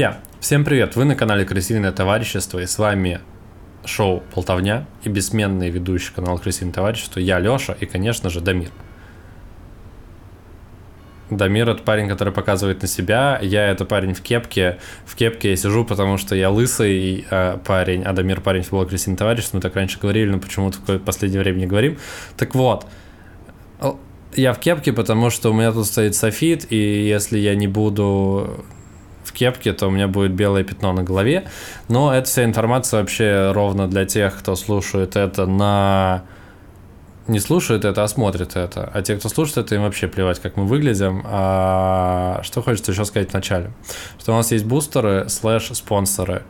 Друзья, всем привет! Вы на канале Крысиное товарищество и с вами шоу «Полтовня» и бессменный ведущий канала Крысиное товарищество я, Лёша и, конечно же, Дамир. Дамир — это парень, который показывает на себя, я — это парень в кепке. В кепке я сижу, потому что я лысый э, парень, а Дамир — парень футбола Крысиное товарищество. Мы так раньше говорили, но почему-то в последнее время не говорим. Так вот, я в кепке, потому что у меня тут стоит софит, и если я не буду в кепке, то у меня будет белое пятно на голове. Но эта вся информация вообще ровно для тех, кто слушает это на... Не слушает это, а смотрит это. А те, кто слушает это, им вообще плевать, как мы выглядим. А что хочется еще сказать вначале? Что у нас есть бустеры слэш спонсоры.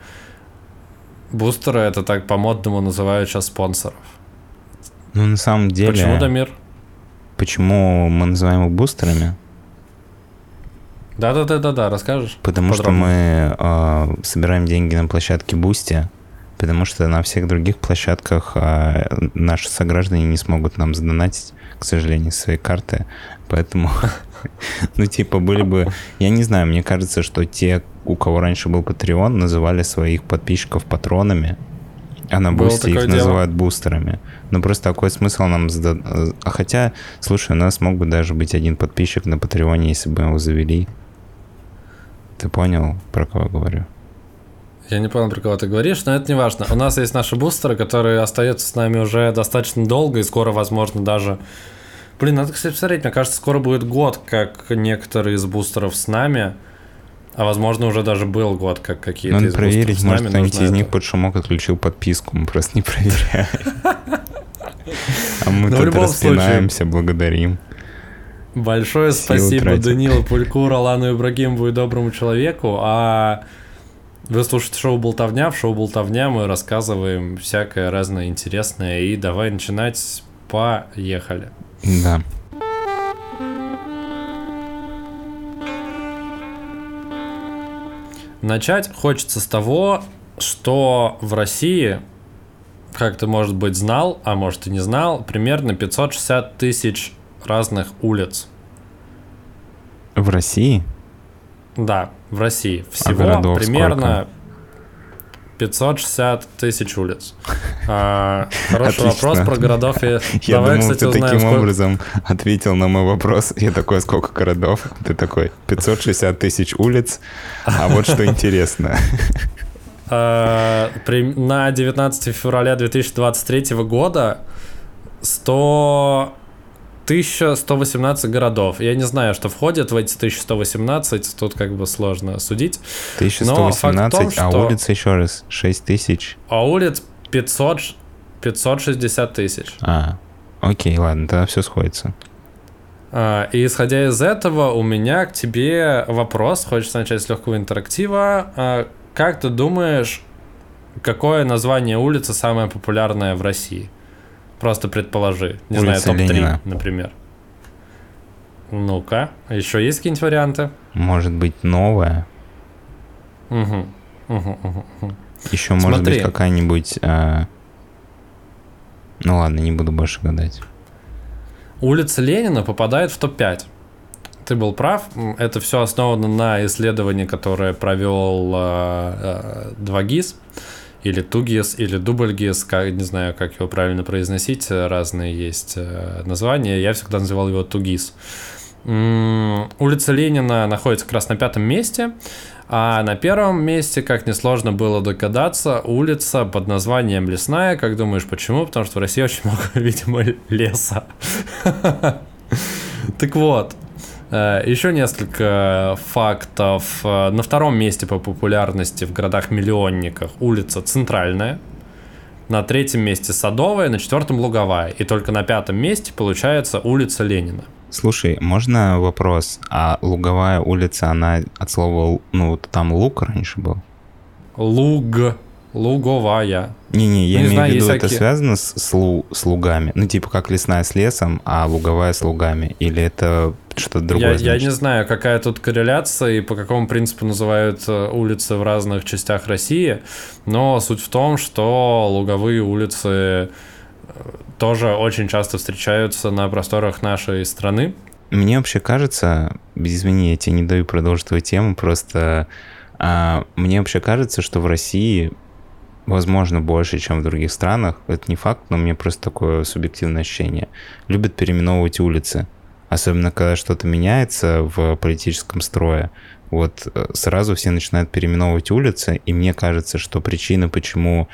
Бустеры это так по-модному называют сейчас спонсоров. Ну, на самом деле... Почему, Дамир? Почему мы называем их бустерами? Да, да, да, да, да, расскажешь? Потому подробно. что мы э, собираем деньги на площадке Boosty, потому что на всех других площадках э, наши сограждане не смогут нам задонатить, к сожалению, свои карты. Поэтому, ну, типа, были бы... Я не знаю, мне кажется, что те, у кого раньше был Patreon, называли своих подписчиков патронами, а на Boosty их дело. называют бустерами. Ну, просто такой смысл нам... А хотя, слушай, у нас мог бы даже быть один подписчик на Патреоне, если бы его завели. Ты понял, про кого говорю? Я не понял, про кого ты говоришь, но это не важно. У нас есть наши бустеры, которые остаются с нами уже достаточно долго, и скоро, возможно, даже... Блин, надо, кстати, посмотреть. Мне кажется, скоро будет год, как некоторые из бустеров с нами. А возможно, уже даже был год, как какие-то Надо проверить, может, кто-нибудь из них под шумок отключил подписку. Мы просто не проверяем. А мы тут распинаемся, благодарим. Большое спасибо. Данилу Пульку, Ролану Ибрагимову и доброму человеку. А вы слушаете шоу «Болтовня». В шоу «Болтовня» мы рассказываем всякое разное интересное. И давай начинать. Поехали. Да. Начать хочется с того, что в России, как ты, может быть, знал, а может и не знал, примерно 560 тысяч разных улиц. В России? Да, в России. А Всего а примерно сколько? 560 тысяч улиц. А, хороший Отлично. вопрос про городов. Я, я Давай, думал, кстати, ты узнаем, таким сколько... образом ответил на мой вопрос. Я такой, сколько городов? Ты такой, 560 тысяч улиц. А вот что интересно. А, на 19 февраля 2023 года 100 1118 городов. Я не знаю, что входит в эти 1118, тут как бы сложно судить. 1118, том, а что... а улиц еще раз 6000. А улиц 500, 560 тысяч. А, окей, ладно, тогда все сходится. А, и исходя из этого, у меня к тебе вопрос, хочется начать с легкого интерактива. А, как ты думаешь, какое название улицы самое популярное в России? Просто предположи. Не Улица знаю, топ-3, Ленина. например. Ну-ка, еще есть какие-нибудь варианты? Может быть, новая? Угу. Угу, угу, угу. Еще Смотри. может быть какая-нибудь... А... Ну ладно, не буду больше гадать. Улица Ленина попадает в топ-5. Ты был прав. Это все основано на исследовании, которое провел э, э, 2GIS или Тугис, или Дубльгис, как, не знаю, как его правильно произносить, разные есть э, названия, я всегда называл его Тугис. Улица Ленина находится как раз на пятом месте, а на первом месте, как несложно было догадаться, улица под названием Лесная. Как думаешь, почему? Потому что в России очень много, видимо, леса. Так вот, Э, Еще несколько фактов. Э, на втором месте по популярности в городах-миллионниках улица Центральная. На третьем месте Садовая, на четвертом Луговая. И только на пятом месте получается улица Ленина. Слушай, можно вопрос? А Луговая улица, она от слова, ну, там лук раньше был? Луг. Луговая. Не-не, я не имею знаю, в виду, это всякие... связано с, с, с лугами? Ну, типа, как лесная с лесом, а луговая с лугами? Или это что-то другое? Я, я не знаю, какая тут корреляция и по какому принципу называют э, улицы в разных частях России, но суть в том, что луговые улицы э, тоже очень часто встречаются на просторах нашей страны. Мне вообще кажется, извини, я тебе не даю продолжить твою тему, просто А, мне вообще кажется, что в России, возможно, больше, чем в других странах, это не факт, но мне просто такое субъективное ощущение, любят переименовывать улицы. Особенно, когда что-то меняется в политическом строе. Вот э, сразу все начинают переименовывать улицы, и мне кажется, что причина, почему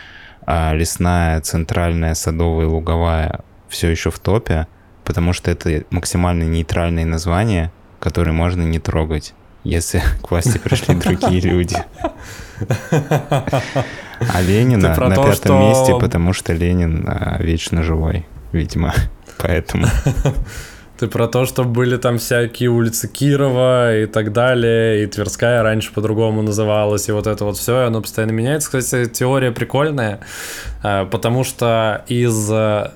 а, лесная, центральная, садовая, луговая все еще в топе, потому что это максимально нейтральные названия, которые можно не трогать, если к власти пришли другие люди. А Ленина на то, пятом месте, потому что Ленин а, вечно живой, видимо, поэтому. Ты про то, что были там всякие улицы Кирова и так далее, и Тверская раньше по-другому называлась, и вот это вот все, оно постоянно меняется. Кстати, теория прикольная, а, потому что из э,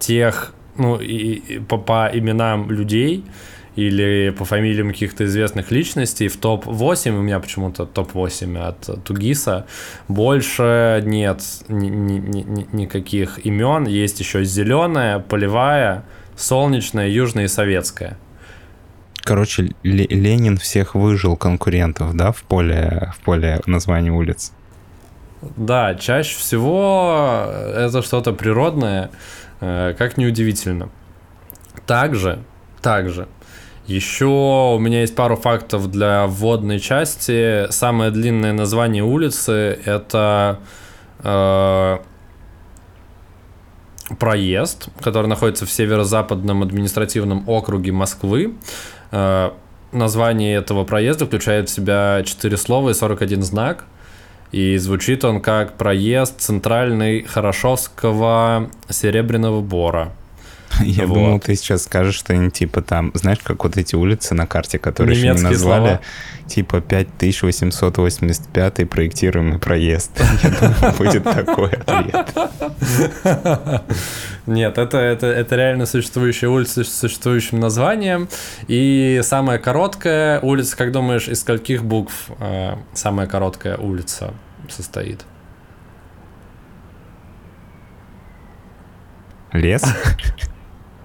тех, ну, и, по, по именам людей, или по фамилиям каких-то известных личностей в топ-8, у меня почему-то топ-8 от Тугиса, больше нет ни, ни, ни, никаких имен. Есть еще зеленая, полевая, солнечная, южная и советская. Короче, Ленин всех выжил конкурентов, да, в поле, в поле названия улиц? Да, чаще всего это что-то природное, э, как неудивительно. Также, также еще у меня есть пару фактов для вводной части. Самое длинное название улицы это э, проезд, который находится в северо-западном административном округе Москвы. Э, название этого проезда включает в себя 4 слова и 41 знак. И звучит он как проезд центральный Хорошовского Серебряного Бора. Я вот. думал, ты сейчас скажешь что-нибудь типа там, знаешь, как вот эти улицы на карте, которые Немецкие еще не назвали, слова. типа 5885 проектируемый проезд. Я думал, будет такой ответ. Нет, это, это, это реально существующая улица с существующим названием. И самая короткая улица, как думаешь, из скольких букв э, самая короткая улица состоит? Лес?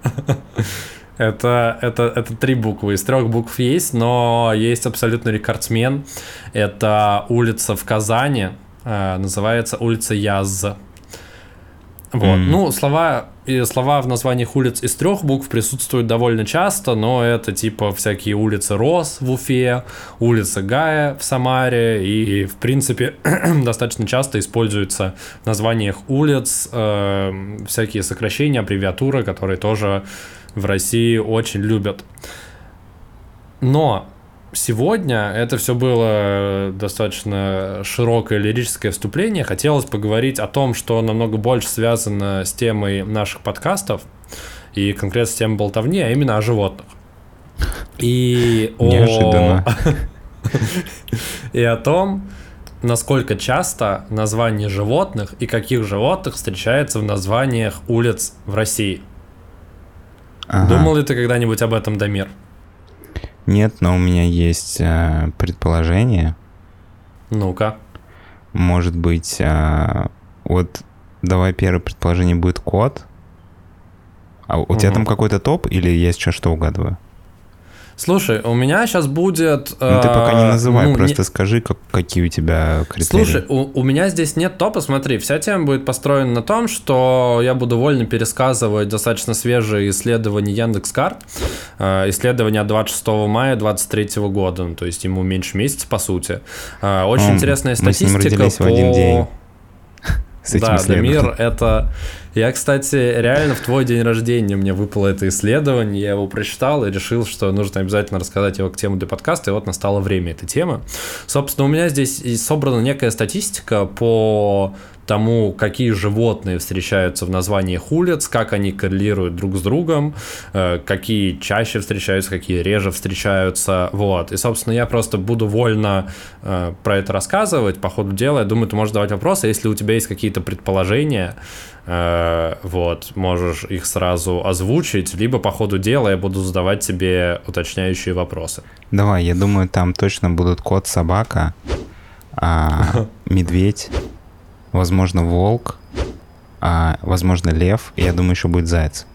Это, это, это три буквы. Из трех букв есть, но есть абсолютно рекордсмен. Это улица в Казани. Э, называется улица Яз. Вот. Mm. Ну, слова, и слова в названиях улиц из трех букв присутствуют довольно часто, но это типа всякие улицы Рос в Уфе, улица Гая в Самаре, и, в принципе, достаточно часто используются в названиях улиц э, всякие сокращения, аббревиатуры, которые тоже в России очень любят. Но сегодня это все было достаточно широкое лирическое вступление. Хотелось поговорить о том, что намного больше связано с темой наших подкастов и конкретно с темой болтовни, а именно о животных. И Неожиданно. И о том, насколько часто название животных и каких животных встречается в названиях улиц в России. Ага. Думал ли ты когда-нибудь об этом, Дамир? Нет, но у меня есть э, предположение. Ну-ка. Может быть, э, вот давай первое предположение будет код. А у угу. тебя там какой-то топ или я сейчас что угадываю? Слушай, у меня сейчас будет... Ну, ты пока не э, называй, ну, просто не... скажи, как, какие у тебя критерии. Слушай, у, у меня здесь нет топа, смотри, вся тема будет построена на том, что я буду вольно пересказывать достаточно свежие исследования Яндекс.Карт, э, исследования от 26 мая 2023 года, ну, то есть ему меньше месяца, по сути. Э, очень ну, интересная статистика по... в один день с этим Да, Дамир, это... Я, кстати, реально в твой день рождения мне выпало это исследование, я его прочитал и решил, что нужно обязательно рассказать его к тему для подкаста, и вот настало время этой темы. Собственно, у меня здесь собрана некая статистика по тому, какие животные встречаются в названиях улиц, как они коррелируют друг с другом, э, какие чаще встречаются, какие реже встречаются, вот. И, собственно, я просто буду вольно э, про это рассказывать по ходу дела. Я думаю, ты можешь задавать вопросы, если у тебя есть какие-то предположения, э, вот, можешь их сразу озвучить, либо по ходу дела я буду задавать тебе уточняющие вопросы. Давай, я думаю, там точно будут кот, собака, а, медведь, возможно, волк, а, возможно, лев, и я думаю, еще будет заяц.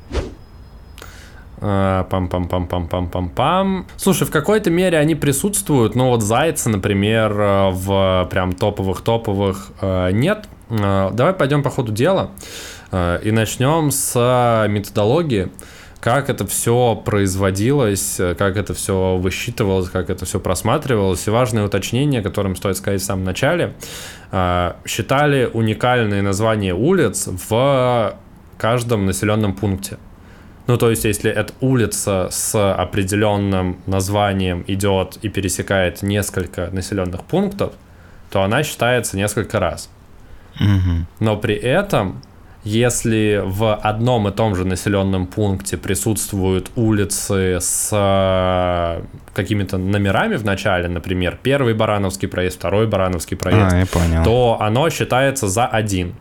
А, Пам-пам-пам-пам-пам-пам-пам. Слушай, в какой-то мере они присутствуют, но вот зайцы, например, э, в прям топовых-топовых э, нет. Э, Давай пойдем по ходу дела и начнем с методологии как это все производилось, как это все высчитывалось, как это все просматривалось. И важное уточнение, которым стоит сказать в самом начале, э, считали уникальные названия улиц в каждом населенном пункте. Ну, то есть, если эта улица с определенным названием идет и пересекает несколько населенных пунктов, то она считается несколько раз. Мгм. Но при этом, если в одном и том же населенном пункте присутствуют улицы с э, какими-то номерами в начале, например, первый Барановский проезд, второй Барановский проезд, А, я понял. то оно считается за один.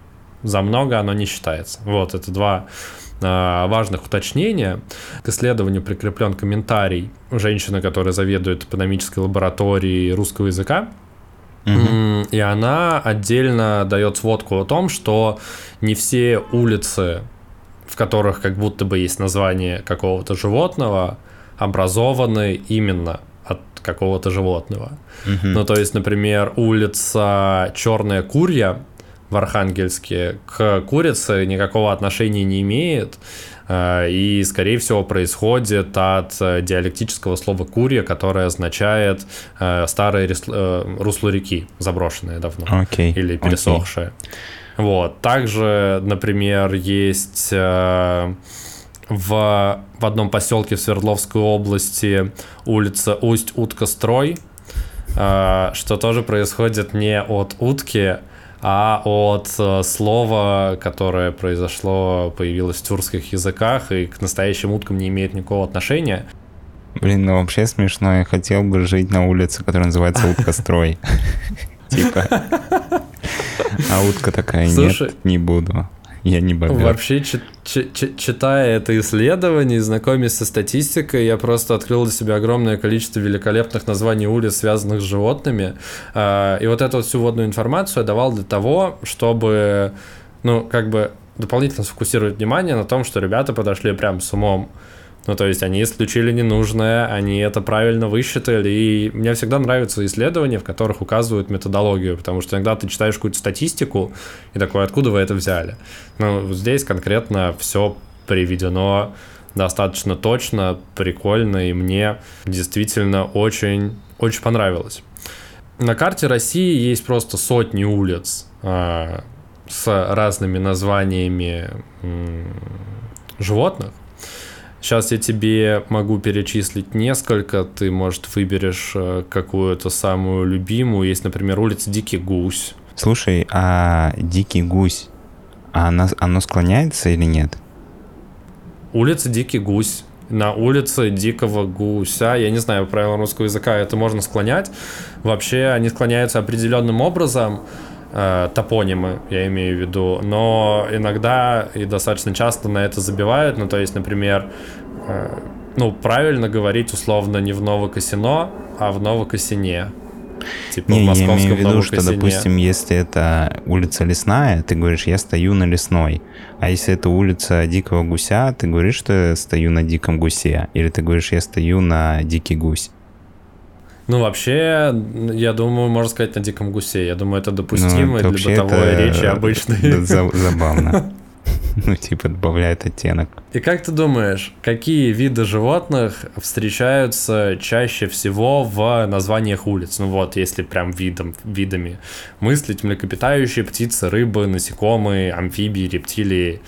За много оно не считается. Вот, это два э, важных уточнения. К исследованию прикреплен комментарий женщины, которая заведует экономической лабораторией русского языка. И она отдельно дает сводку о том, что не все улицы, в которых как будто бы есть название какого-то животного, образованы именно от какого-то животного. Мгм. Ну, то есть, например, улица Черная Курья в Архангельске к курице никакого отношения не имеет. Э, И, скорее всего, происходит от э, диалектического слова «курья», которое означает э, э, русло реки, заброшенное давно Окей. или окей. пересохшее. Вот. Также, например, есть э, в, в одном поселке в Свердловской области улица Усть-Утка-Строй, э, что тоже происходит не от утки, а от э, слова, которое произошло, появилось в тюркских языках и к настоящим уткам не имеет никакого отношения. Блин, ну вообще смешно. Я хотел бы жить на улице, которая называется Уткострой. Типа. А утка такая, нет, не буду. Я не бобер. Вообще, чи- чи- чи- читая это исследование, и знакомясь со статистикой, я просто открыл для себя огромное количество великолепных названий улиц, связанных с животными. А, И вот эту всю вводную информацию я давал для того, чтобы, ну, как бы дополнительно сфокусировать внимание на том, что ребята подошли прям с умом. Ну, то есть они исключили ненужное, они это правильно высчитали, и мне всегда нравятся исследования, в которых указывают методологию, потому что иногда ты читаешь какую-то статистику, и такой, откуда вы это взяли? Ну, здесь конкретно все приведено достаточно точно, прикольно, и мне действительно очень, очень понравилось. На карте России есть просто сотни улиц а, с разными названиями м, животных. Сейчас я тебе могу перечислить несколько, ты, может, выберешь э, какую-то самую любимую. Есть, например, улица Дикий Гусь. Слушай, а дикий гусь, а оно, оно склоняется или нет? Улица Дикий Гусь. На улице Дикого Гуся, я не знаю, правила русского языка это можно склонять. Вообще они склоняются определенным образом, э, топонимы, я имею в виду, но иногда и достаточно часто на это забивают. Ну, то есть, например, э, ну, правильно говорить условно не в Новокосино, а в Новокосине. Типа Не, в я имею в виду, что, допустим, если это улица Лесная, ты говоришь, я стою на Лесной. А если это улица Дикого Гуся, ты говоришь, что я стою на Диком Гусе. Или ты говоришь, я стою на Дикий Гусь. Ну, вообще, я думаю, можно сказать на диком гусе. Я думаю, это допустимо Ну, это для бытовой это, речи обычной. Забавно. Ну, типа, добавляет оттенок. И как ты думаешь, какие виды животных встречаются чаще всего в названиях улиц? Ну вот, если прям видом, видами мыслить, млекопитающие, птицы, рыбы, насекомые, амфибии, рептилии.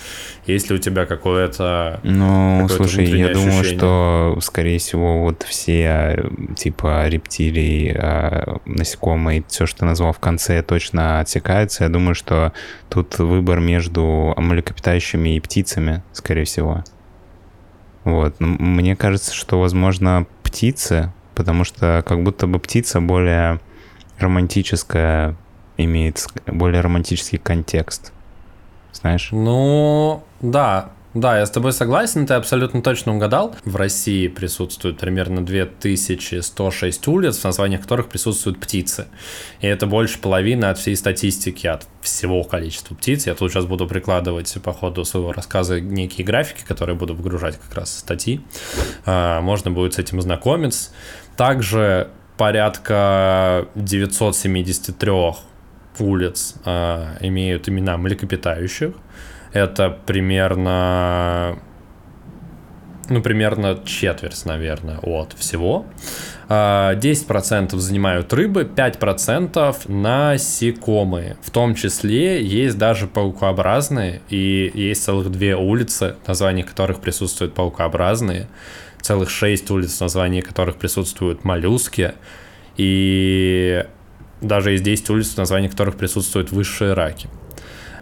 Есть ли у тебя какое-то... Ну, Какое-то слушай, я думаю, ощущение. что, скорее всего, вот все, э, типа, рептилии, э, насекомые, все, что ты назвал в конце, точно отсекается. Я думаю, что тут выбор между млекопитающими и птицами, скорее всего. Вот. Мне кажется, что, возможно, птицы, потому что как будто бы птица более романтическая, имеет более романтический контекст. Знаешь? Ну, да, Да, я с тобой согласен, ты абсолютно точно угадал. В России присутствует примерно 2106 улиц, в названиях которых присутствуют птицы. И это больше половины от всей статистики, от всего количества птиц. Я тут сейчас буду прикладывать по ходу своего рассказа некие графики, которые буду выгружать как раз статьи. А, можно будет с этим знакомиться. Также порядка 973 улиц а, имеют имена млекопитающих. Это примерно ну, примерно четверть, наверное, от всего. 10% а, занимают рыбы, 5% насекомые. В том числе есть даже паукообразные, и есть целых две улицы, названия которых присутствуют паукообразные, целых шесть улиц, названия которых присутствуют моллюски, и даже есть 10 улиц, названия которых присутствуют высшие раки.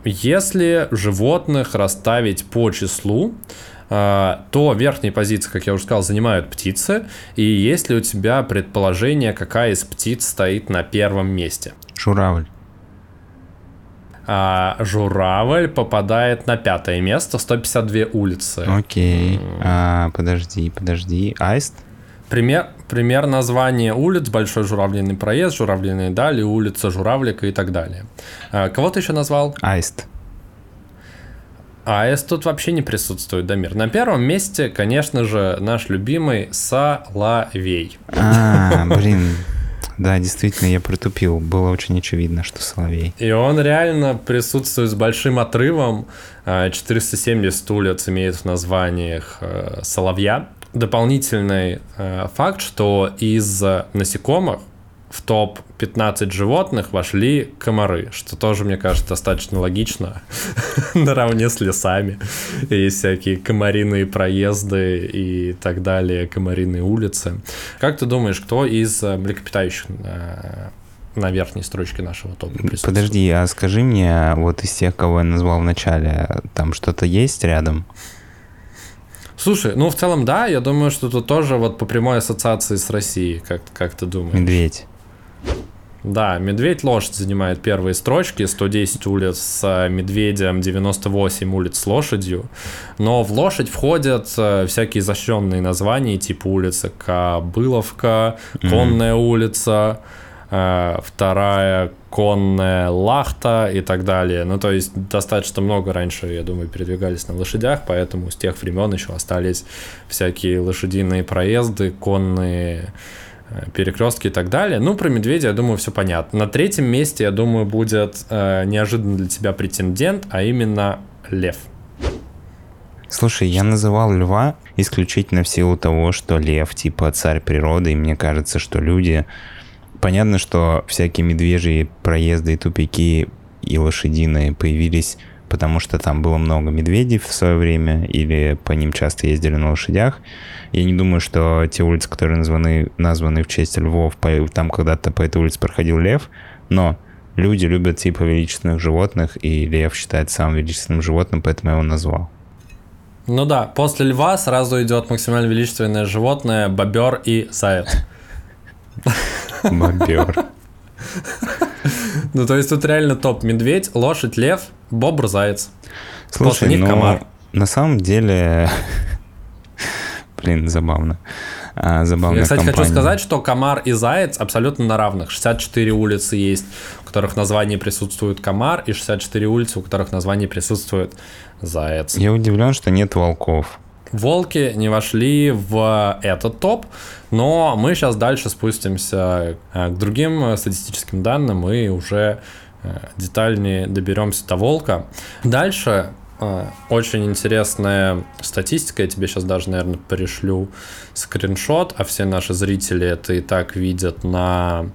Если животных расставить по числу, а, то верхние позиции, как я уже сказал, занимают птицы. И есть ли у тебя предположение, какая из птиц стоит на первом месте? Журавль. А журавль попадает на пятое место, 152 улицы. Окей. А, подожди, подожди. Аист? Пример, пример названия улиц, Большой Журавлиный проезд, Журавлиные дали, улица Журавлика и так далее. А, кого ты еще назвал? Аист. Аист тут вообще не присутствует, Дамир. На первом месте, конечно же, наш любимый Соловей. А, блин, да, действительно, я протупил. Было очень очевидно, что Соловей. И он реально присутствует с большим отрывом. 470 а, улиц имеет в названиях э, Соловья. Дополнительный э, факт, что из насекомых в топ-15 животных вошли комары, что тоже, мне кажется, достаточно логично, наравне с лесами. Есть всякие комариные проезды и так далее, комариные улицы. Как ты думаешь, кто из э, млекопитающих э, на верхней строчке нашего топа Подожди, а скажи мне, вот из тех, кого я назвал в начале, там что-то есть рядом? Слушай, ну в целом да, я думаю, что тут тоже вот по прямой ассоциации с Россией, как, как ты думаешь? Медведь. Да, медведь лошадь занимает первые строчки, 110 улиц с медведем, 98 улиц с лошадью. Но в лошадь входят э, всякие изощренные названия, типа улица Кобыловка, Конная mm-hmm. улица, э, вторая конная лахта и так далее. Ну, то есть достаточно много раньше, я думаю, передвигались на лошадях, поэтому с тех времен еще остались всякие лошадиные проезды, конные Э, перекрестки и так далее. Ну, про медведя, я думаю, все понятно. На третьем месте, я думаю, будет э, неожиданно для тебя претендент, а именно лев. Слушай, я называл льва исключительно в силу того, что лев типа царь природы, и мне кажется, что люди... Понятно, что всякие медвежьи проезды и тупики и лошадиные появились потому что там было много медведей в свое время, или по ним часто ездили на лошадях. Я не думаю, что те улицы, которые названы, названы в честь львов, там когда-то по этой улице проходил лев, но люди любят типа величественных животных, и лев считается самым величественным животным, поэтому я его назвал. Ну да, после льва сразу идет максимально величественное животное, бобер и заяц. Бобер. Ну, то есть тут реально топ. Медведь, лошадь, лев, бобр, заяц. Слушай, них ну, комар. на самом деле... Блин, забавно. А, забавная Я, кстати, компания. хочу сказать, что комар и заяц абсолютно на равных. 64 улицы есть, у которых в названии присутствует комар, и 64 улицы, у которых в названии присутствует заяц. Я удивлен, что нет волков. Волки не вошли в этот топ, но мы сейчас дальше спустимся э, к другим статистическим данным и уже э, детальнее доберемся до волка. Дальше э, очень интересная статистика, я тебе сейчас даже, наверное, пришлю скриншот, а все наши зрители это и так видят на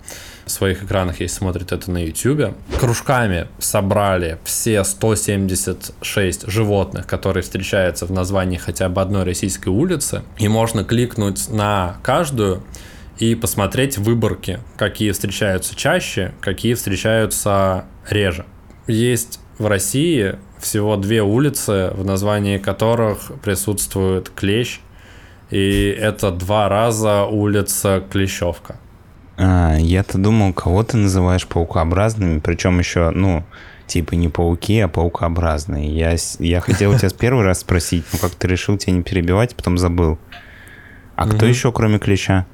своих экранах, если смотрят это на YouTube. Кружками собрали все 176 животных, которые встречаются в названии хотя бы одной российской улицы. И можно кликнуть на каждую и посмотреть выборки, какие встречаются чаще, какие встречаются реже. Есть в России всего две улицы, в названии которых присутствует клещ, и это два раза улица Клещевка. А, я-то думал, кого ты называешь паукообразными, причем еще, ну, Типа не пауки, а паукообразные. Я, я хотел у тебя с первый раз спросить, но как ты решил тебя не перебивать, потом забыл. А кто еще, кроме клеща?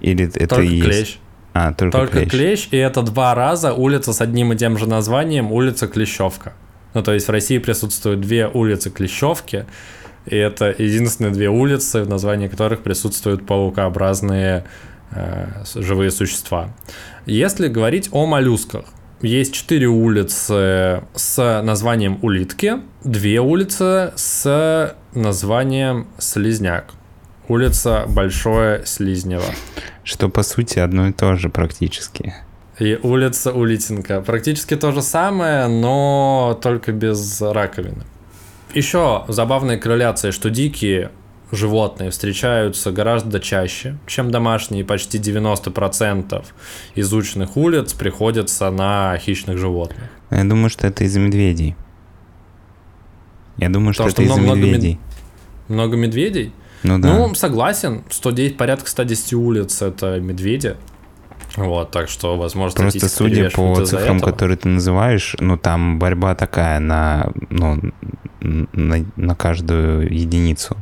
Или это и клещ. есть? А, только, Только клещ. клещ, и это два раза улица с одним и тем же названием, улица Клещевка. Ну, то есть в России присутствуют две улицы Клещевки, и это единственные две улицы, в названии которых присутствуют паукообразные живые существа. Если говорить о моллюсках, есть четыре улицы с названием улитки, две улицы с названием слизняк. Улица Большое Слизнево. Что, по сути, одно и то же практически. И улица Улитинка. Практически то же самое, но только без раковины. Еще забавная корреляция, что дикие животные встречаются гораздо чаще, чем домашние. Почти 90% изученных улиц приходится на хищных животных. Я думаю, что это из-за медведей. Я думаю, что Потому это из-за много мед- медведей. Много медведей? Ну да. Ну, согласен. 110, порядка 110 улиц это медведи. Вот, так что, возможно, Просто судя по цифрам, этого. которые ты называешь, ну там борьба такая на, ну, на, на каждую единицу.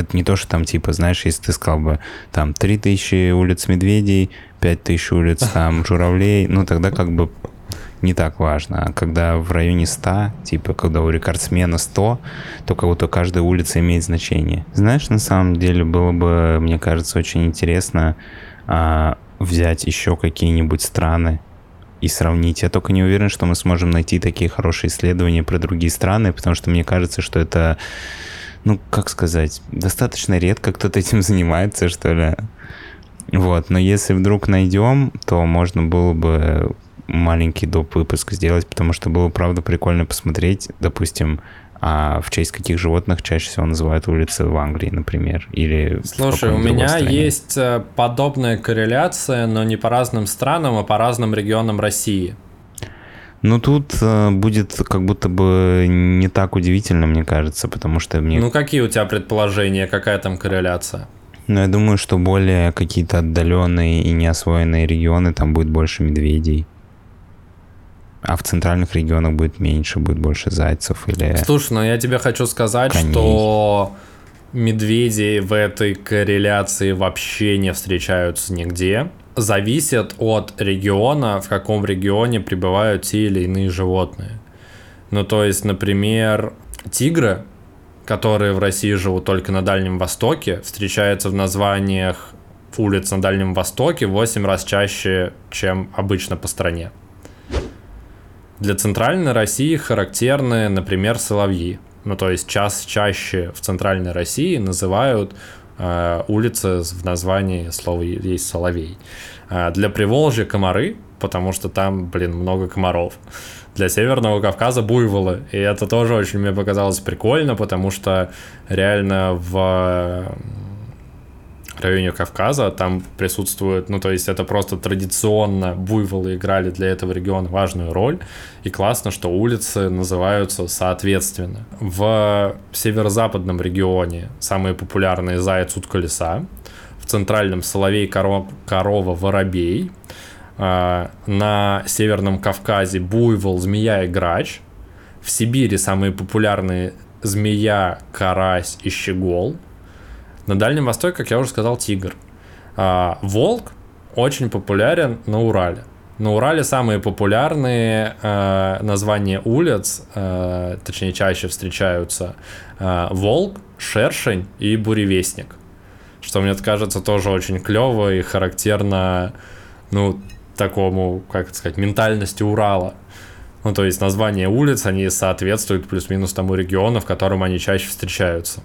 Это не то, что там, типа, знаешь, если ты сказал бы, там, 3000 улиц медведей, 5000 улиц там журавлей, ну, тогда как бы не так важно. А когда в районе 100, типа, когда у рекордсмена 100, то как будто каждая улица имеет значение. Знаешь, на самом деле было бы, мне кажется, очень интересно а, взять еще какие-нибудь страны и сравнить. Я только не уверен, что мы сможем найти такие хорошие исследования про другие страны, потому что мне кажется, что это, ну, как сказать, достаточно редко кто-то этим занимается, что ли. Вот, но если вдруг найдем, то можно было бы маленький доп. выпуск сделать, потому что было, правда, прикольно посмотреть, допустим, а в честь каких животных чаще всего называют улицы в Англии, например, или в Слушай, у меня стране. есть э, подобная корреляция, но не по разным странам, а по разным регионам России. Ну, тут э, будет как будто бы не так удивительно, мне кажется, потому что мне... Ну, какие у тебя предположения, какая там корреляция? Ну, я думаю, что более какие-то отдаленные и неосвоенные регионы, там будет больше медведей. А в центральных регионах будет меньше, будет больше зайцев или... Слушай, ну я тебе хочу сказать, Коней. что медведи в этой корреляции вообще не встречаются нигде. Зависит от региона, в каком регионе пребывают те или иные животные. Ну, то есть, например, тигры, которые в России живут только на Дальнем Востоке, встречаются в названиях улиц на Дальнем Востоке в 8 раз чаще, чем обычно по стране. Для центральной России характерны, например, соловьи. Ну, то есть час чаще в центральной России называют э, улицы в названии слова есть соловей. А для Приволжья комары, потому что там, блин, много комаров. Для Северного Кавказа буйволы. И это тоже очень мне показалось прикольно, потому что реально в районе Кавказа, там присутствует, ну, то есть это просто традиционно буйволы играли для этого региона важную роль, и классно, что улицы называются соответственно. В северо-западном регионе самые популярные заяц, утка, лиса, в центральном соловей, коро- корова, воробей, А, на Северном Кавказе буйвол, змея и грач, в Сибири самые популярные змея, карась и щегол, на Дальнем Востоке, как я уже сказал, тигр. А, волк очень популярен на Урале. На Урале самые популярные э, названия улиц, э, точнее чаще встречаются э, волк, шершень и буревестник. Что мне кажется тоже очень клево и характерно, ну, такому, как сказать, ментальности Урала. Ну, то есть названия улиц, они соответствуют плюс-минус тому региону, в котором они чаще встречаются.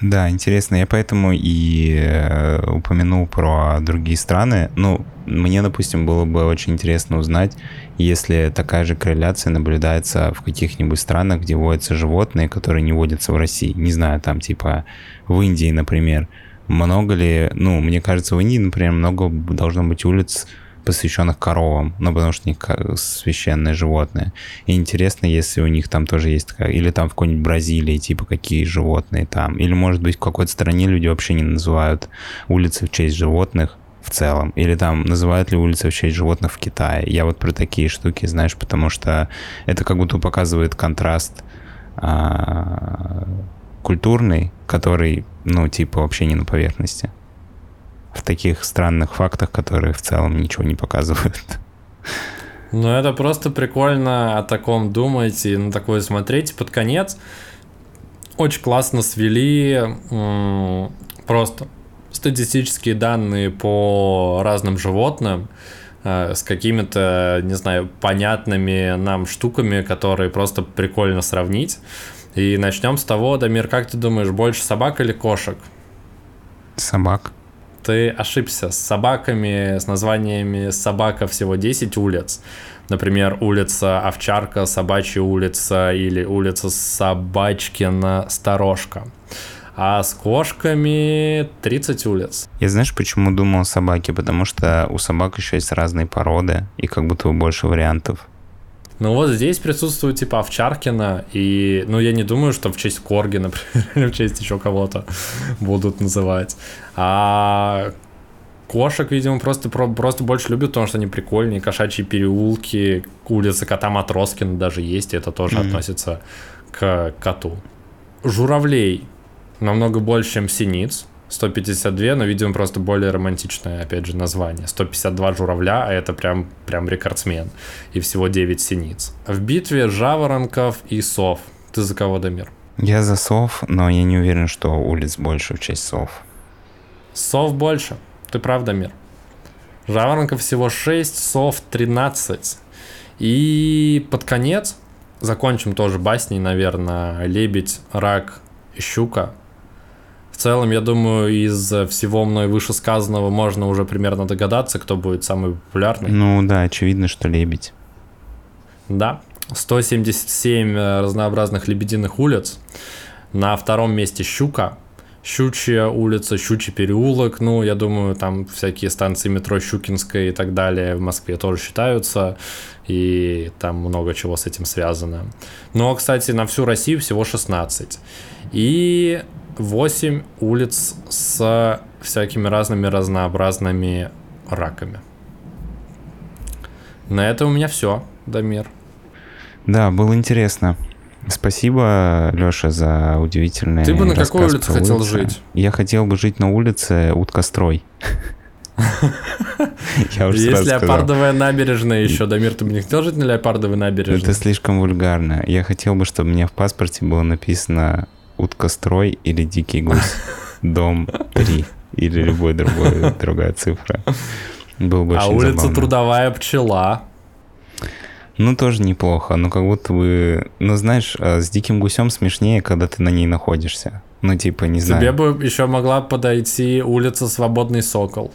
Да, интересно. Я поэтому и э, упомянул про другие страны. Ну, мне, допустим, было бы очень интересно узнать, если такая же корреляция наблюдается в каких-нибудь странах, где водятся животные, которые не водятся в России. Не знаю, там типа в Индии, например. Много ли, ну, мне кажется, в Индии, например, много должно быть улиц, посвященных коровам, ну, потому что у них ка- священное животное. И интересно, если у них там тоже есть такая, или там в какой-нибудь Бразилии, типа, какие животные там, или, может быть, в какой-то стране люди вообще не называют улицы в честь животных, в целом? Или там называют ли улицы вообще животных в Китае? Я вот про такие штуки, знаешь, потому что это как будто показывает контраст а, культурный, который, ну, типа, вообще не на поверхности. В таких странных фактах, которые в целом ничего не показывают. Ну, это просто прикольно о таком думать и на такое смотреть. Под конец очень классно свели просто статистические данные по разным животным э, с какими-то, не знаю, понятными нам штуками, которые просто прикольно сравнить. И начнем с того, Дамир, как ты думаешь, больше собак или кошек? Собак. Ты ошибся. С собаками, с названиями собака всего 10 улиц. Например, улица Овчарка, Собачья улица или улица Собачкина Сторожка. А с кошками 30 улиц. Я знаешь, почему думал о собаке? Потому что у собак еще есть разные породы, и как будто больше вариантов. Ну вот здесь присутствует типа Овчаркина, и, ну, я не думаю, что в честь Корги, например, или в честь еще кого-то будут называть. А кошек, видимо, просто, просто больше любят, потому что они прикольные, кошачьи переулки, улица кота Матроскина даже есть, и это тоже mm-hmm. относится к коту. Журавлей намного больше, чем синиц, 152, но, видимо, просто более романтичное, опять же, название. 152 журавля, а это прям, прям рекордсмен. И всего 9 синиц. В битве жаворонков и сов. Ты за кого, Дамир? Я за сов, но я не уверен, что улиц больше в честь сов. Сов больше. Ты прав, Дамир. Жаворонков всего 6, сов 13. И под конец закончим тоже басней, наверное, лебедь, рак, щука – целом, я думаю, из всего мной вышесказанного можно уже примерно догадаться, кто будет самый популярный. Ну да, очевидно, что лебедь. Да, 177 э, разнообразных лебединых улиц. На втором месте Щука, Щучья улица, Щучий переулок, ну, я думаю, там всякие станции метро Щукинская и так далее в Москве тоже считаются, и там много чего с этим связано. Но, кстати, на всю Россию всего 16. И 8 улиц с всякими разными разнообразными раками. На это у меня все, Дамир. Да, было интересно. Спасибо, Леша, за удивительное. Ты бы на какой улице хотел улицы. жить? Я хотел бы жить на улице Уткострой. Есть леопардовая набережная еще, Дамир, ты бы не хотел жить на леопардовой набережной? Это слишком вульгарно. Я хотел бы, чтобы у меня в паспорте было написано уткострой или дикий гусь. Дом 3 или любой другой, другая цифра. Был бы а улица забавно. Трудовая пчела. Ну, тоже неплохо, но как будто бы... Ну, знаешь, а с диким гусем смешнее, когда ты на ней находишься. Ну, типа, не знаю. Тебе бы еще могла подойти улица Свободный Сокол.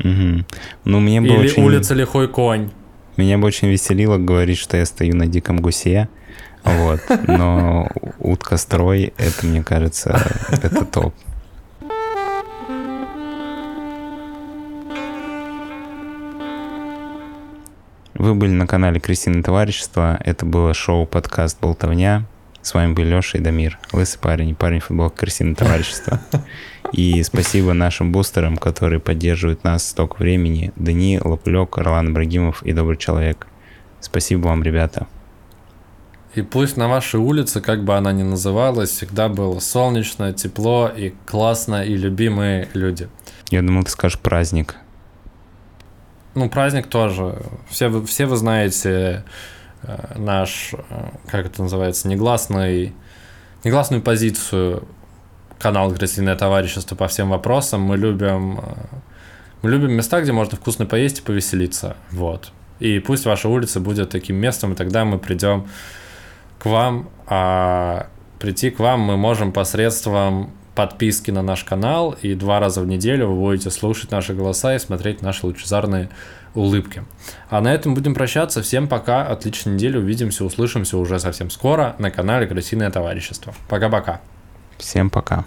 Угу. Ну, мне бы Или очень... улица Лихой Конь. Меня бы очень веселило говорить, что я стою на диком гусе, вот. Но утка-строй, это, мне кажется, это топ. Вы были на канале Кристина Товарищество. Это было шоу-подкаст «Болтовня». С вами был Леша и Дамир. Лысый парень, парень футболка Кристина Товарищество. И спасибо нашим бустерам, которые поддерживают нас столько времени. Дани, Лопулек, Ролан Ибрагимов и Добрый Человек. Спасибо вам, ребята. И пусть на вашей улице, как бы она ни называлась, всегда было солнечно, тепло и классно, и любимые люди. Я думал, ты скажешь праздник. Ну, праздник тоже. Все, вы, все вы знаете э, наш, э, как это называется, негласный, негласную позицию канала «Красивое товарищество» по всем вопросам. Мы любим, э, мы любим места, где можно вкусно поесть и повеселиться. Вот. И пусть ваша улица будет таким местом, и тогда мы придем к вам, а прийти к вам мы можем посредством подписки на наш канал, и два раза в неделю вы будете слушать наши голоса и смотреть наши лучезарные улыбки. А на этом будем прощаться. Всем пока, отличной недели, увидимся, услышимся уже совсем скоро на канале Крысиное товарищество. Пока-пока. Всем пока.